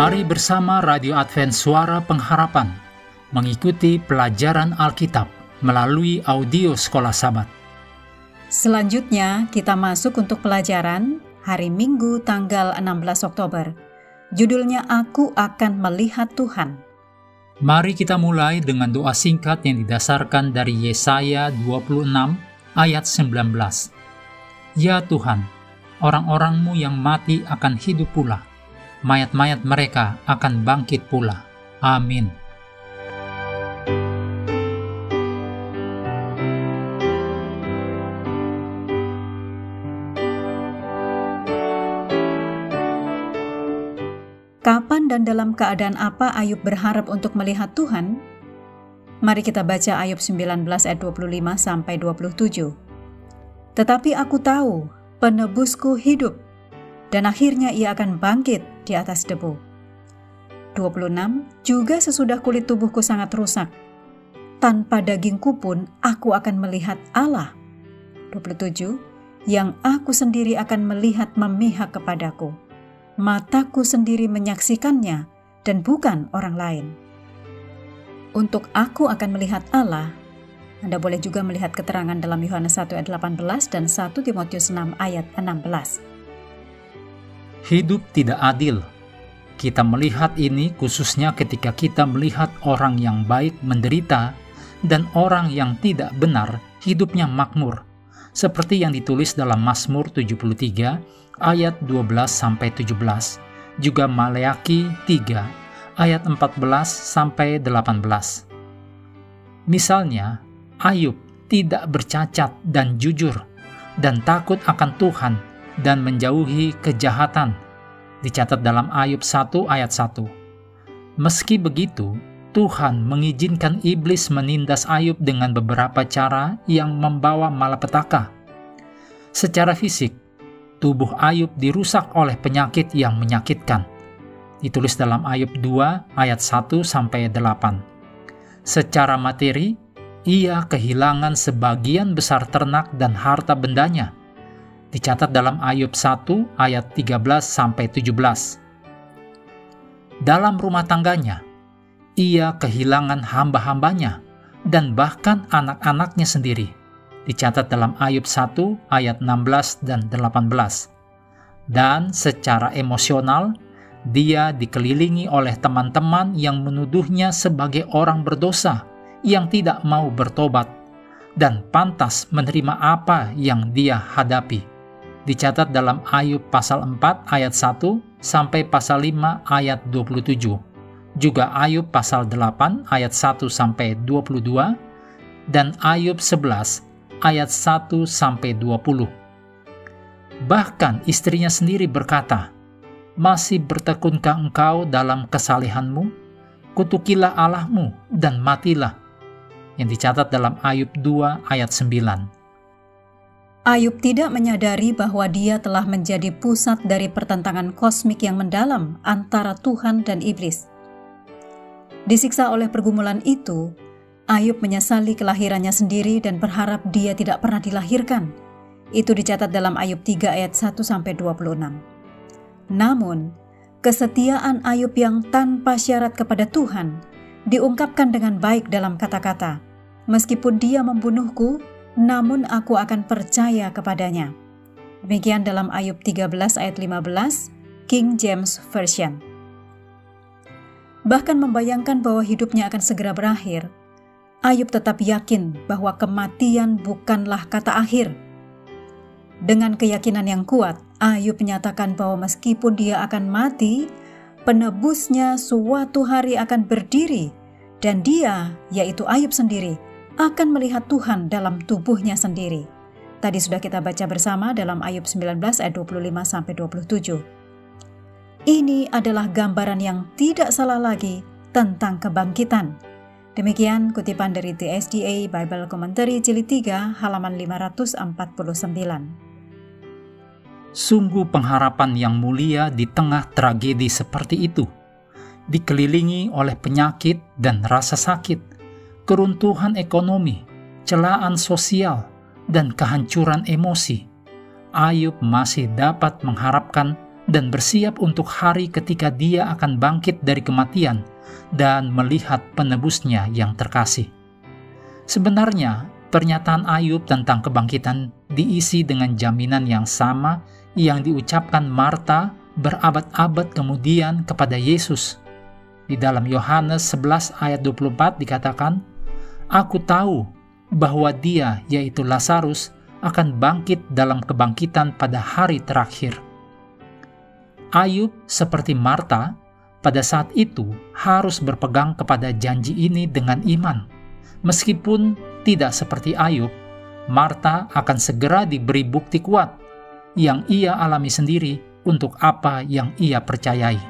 Mari bersama Radio Advent Suara Pengharapan mengikuti pelajaran Alkitab melalui audio Sekolah Sabat. Selanjutnya kita masuk untuk pelajaran hari Minggu tanggal 16 Oktober. Judulnya Aku akan melihat Tuhan. Mari kita mulai dengan doa singkat yang didasarkan dari Yesaya 26 ayat 19. Ya Tuhan, orang-orangmu yang mati akan hidup pula mayat-mayat mereka akan bangkit pula. Amin. Kapan dan dalam keadaan apa Ayub berharap untuk melihat Tuhan? Mari kita baca Ayub 19 ayat 25 sampai 27. Tetapi aku tahu penebusku hidup dan akhirnya ia akan bangkit di atas debu. 26. Juga sesudah kulit tubuhku sangat rusak, tanpa dagingku pun aku akan melihat Allah. 27. Yang aku sendiri akan melihat memihak kepadaku. Mataku sendiri menyaksikannya dan bukan orang lain. Untuk aku akan melihat Allah, Anda boleh juga melihat keterangan dalam Yohanes 1 ayat 18 dan 1 Timotius 6 ayat 16. Hidup tidak adil. Kita melihat ini khususnya ketika kita melihat orang yang baik menderita dan orang yang tidak benar hidupnya makmur. Seperti yang ditulis dalam Mazmur 73 ayat 12 sampai 17, juga Maleaki 3 ayat 14 sampai 18. Misalnya, Ayub tidak bercacat dan jujur dan takut akan Tuhan dan menjauhi kejahatan. Dicatat dalam Ayub 1 ayat 1. Meski begitu, Tuhan mengizinkan iblis menindas Ayub dengan beberapa cara yang membawa malapetaka. Secara fisik, tubuh Ayub dirusak oleh penyakit yang menyakitkan. Ditulis dalam Ayub 2 ayat 1 sampai 8. Secara materi, ia kehilangan sebagian besar ternak dan harta bendanya dicatat dalam Ayub 1 ayat 13 sampai 17. Dalam rumah tangganya, ia kehilangan hamba-hambanya dan bahkan anak-anaknya sendiri. Dicatat dalam Ayub 1 ayat 16 dan 18. Dan secara emosional, dia dikelilingi oleh teman-teman yang menuduhnya sebagai orang berdosa yang tidak mau bertobat dan pantas menerima apa yang dia hadapi dicatat dalam Ayub pasal 4 ayat 1 sampai pasal 5 ayat 27. Juga Ayub pasal 8 ayat 1 sampai 22 dan Ayub 11 ayat 1 sampai 20. Bahkan istrinya sendiri berkata, "Masih bertekunkah engkau dalam kesalehanmu? Kutukilah Allahmu dan matilah." Yang dicatat dalam Ayub 2 ayat 9. Ayub tidak menyadari bahwa dia telah menjadi pusat dari pertentangan kosmik yang mendalam antara Tuhan dan iblis. Disiksa oleh pergumulan itu, Ayub menyesali kelahirannya sendiri dan berharap dia tidak pernah dilahirkan. Itu dicatat dalam Ayub 3 ayat 1 sampai 26. Namun, kesetiaan Ayub yang tanpa syarat kepada Tuhan diungkapkan dengan baik dalam kata-kata, "Meskipun dia membunuhku, namun aku akan percaya kepadanya. Demikian dalam Ayub 13 ayat 15, King James Version. Bahkan membayangkan bahwa hidupnya akan segera berakhir, Ayub tetap yakin bahwa kematian bukanlah kata akhir. Dengan keyakinan yang kuat, Ayub menyatakan bahwa meskipun dia akan mati, penebusnya suatu hari akan berdiri, dan dia, yaitu Ayub sendiri, akan melihat Tuhan dalam tubuhnya sendiri. Tadi sudah kita baca bersama dalam Ayub 19 ayat 25 sampai 27. Ini adalah gambaran yang tidak salah lagi tentang kebangkitan. Demikian kutipan dari TSDA Bible Commentary Jilid 3 halaman 549. Sungguh pengharapan yang mulia di tengah tragedi seperti itu, dikelilingi oleh penyakit dan rasa sakit, keruntuhan ekonomi, celaan sosial, dan kehancuran emosi, Ayub masih dapat mengharapkan dan bersiap untuk hari ketika dia akan bangkit dari kematian dan melihat penebusnya yang terkasih. Sebenarnya, pernyataan Ayub tentang kebangkitan diisi dengan jaminan yang sama yang diucapkan Marta berabad-abad kemudian kepada Yesus. Di dalam Yohanes 11 ayat 24 dikatakan, Aku tahu bahwa dia, yaitu Lazarus, akan bangkit dalam kebangkitan pada hari terakhir. Ayub seperti Marta pada saat itu harus berpegang kepada janji ini dengan iman. Meskipun tidak seperti Ayub, Marta akan segera diberi bukti kuat yang ia alami sendiri untuk apa yang ia percayai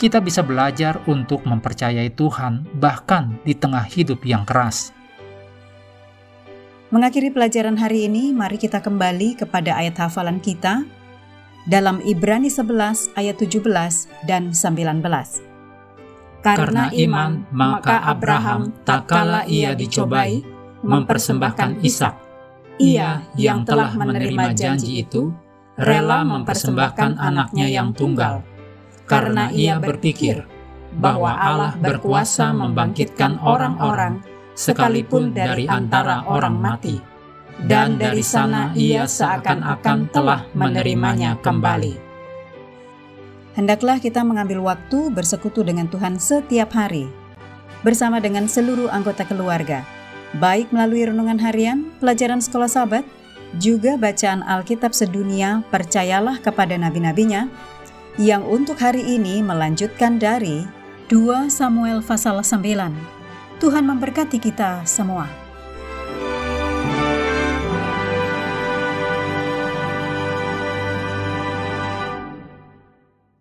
kita bisa belajar untuk mempercayai Tuhan, bahkan di tengah hidup yang keras. Mengakhiri pelajaran hari ini, mari kita kembali kepada ayat hafalan kita dalam Ibrani 11 ayat 17 dan 19. Karena iman, maka Abraham tak kala ia dicobai, mempersembahkan Ishak. Ia yang telah menerima janji itu, rela mempersembahkan anaknya yang tunggal karena ia berpikir bahwa Allah berkuasa membangkitkan orang-orang sekalipun dari antara orang mati, dan dari sana ia seakan-akan telah menerimanya kembali. Hendaklah kita mengambil waktu bersekutu dengan Tuhan setiap hari, bersama dengan seluruh anggota keluarga, baik melalui renungan harian, pelajaran sekolah sahabat, juga bacaan Alkitab sedunia, percayalah kepada nabi-nabinya, yang untuk hari ini melanjutkan dari 2 Samuel pasal 9. Tuhan memberkati kita semua.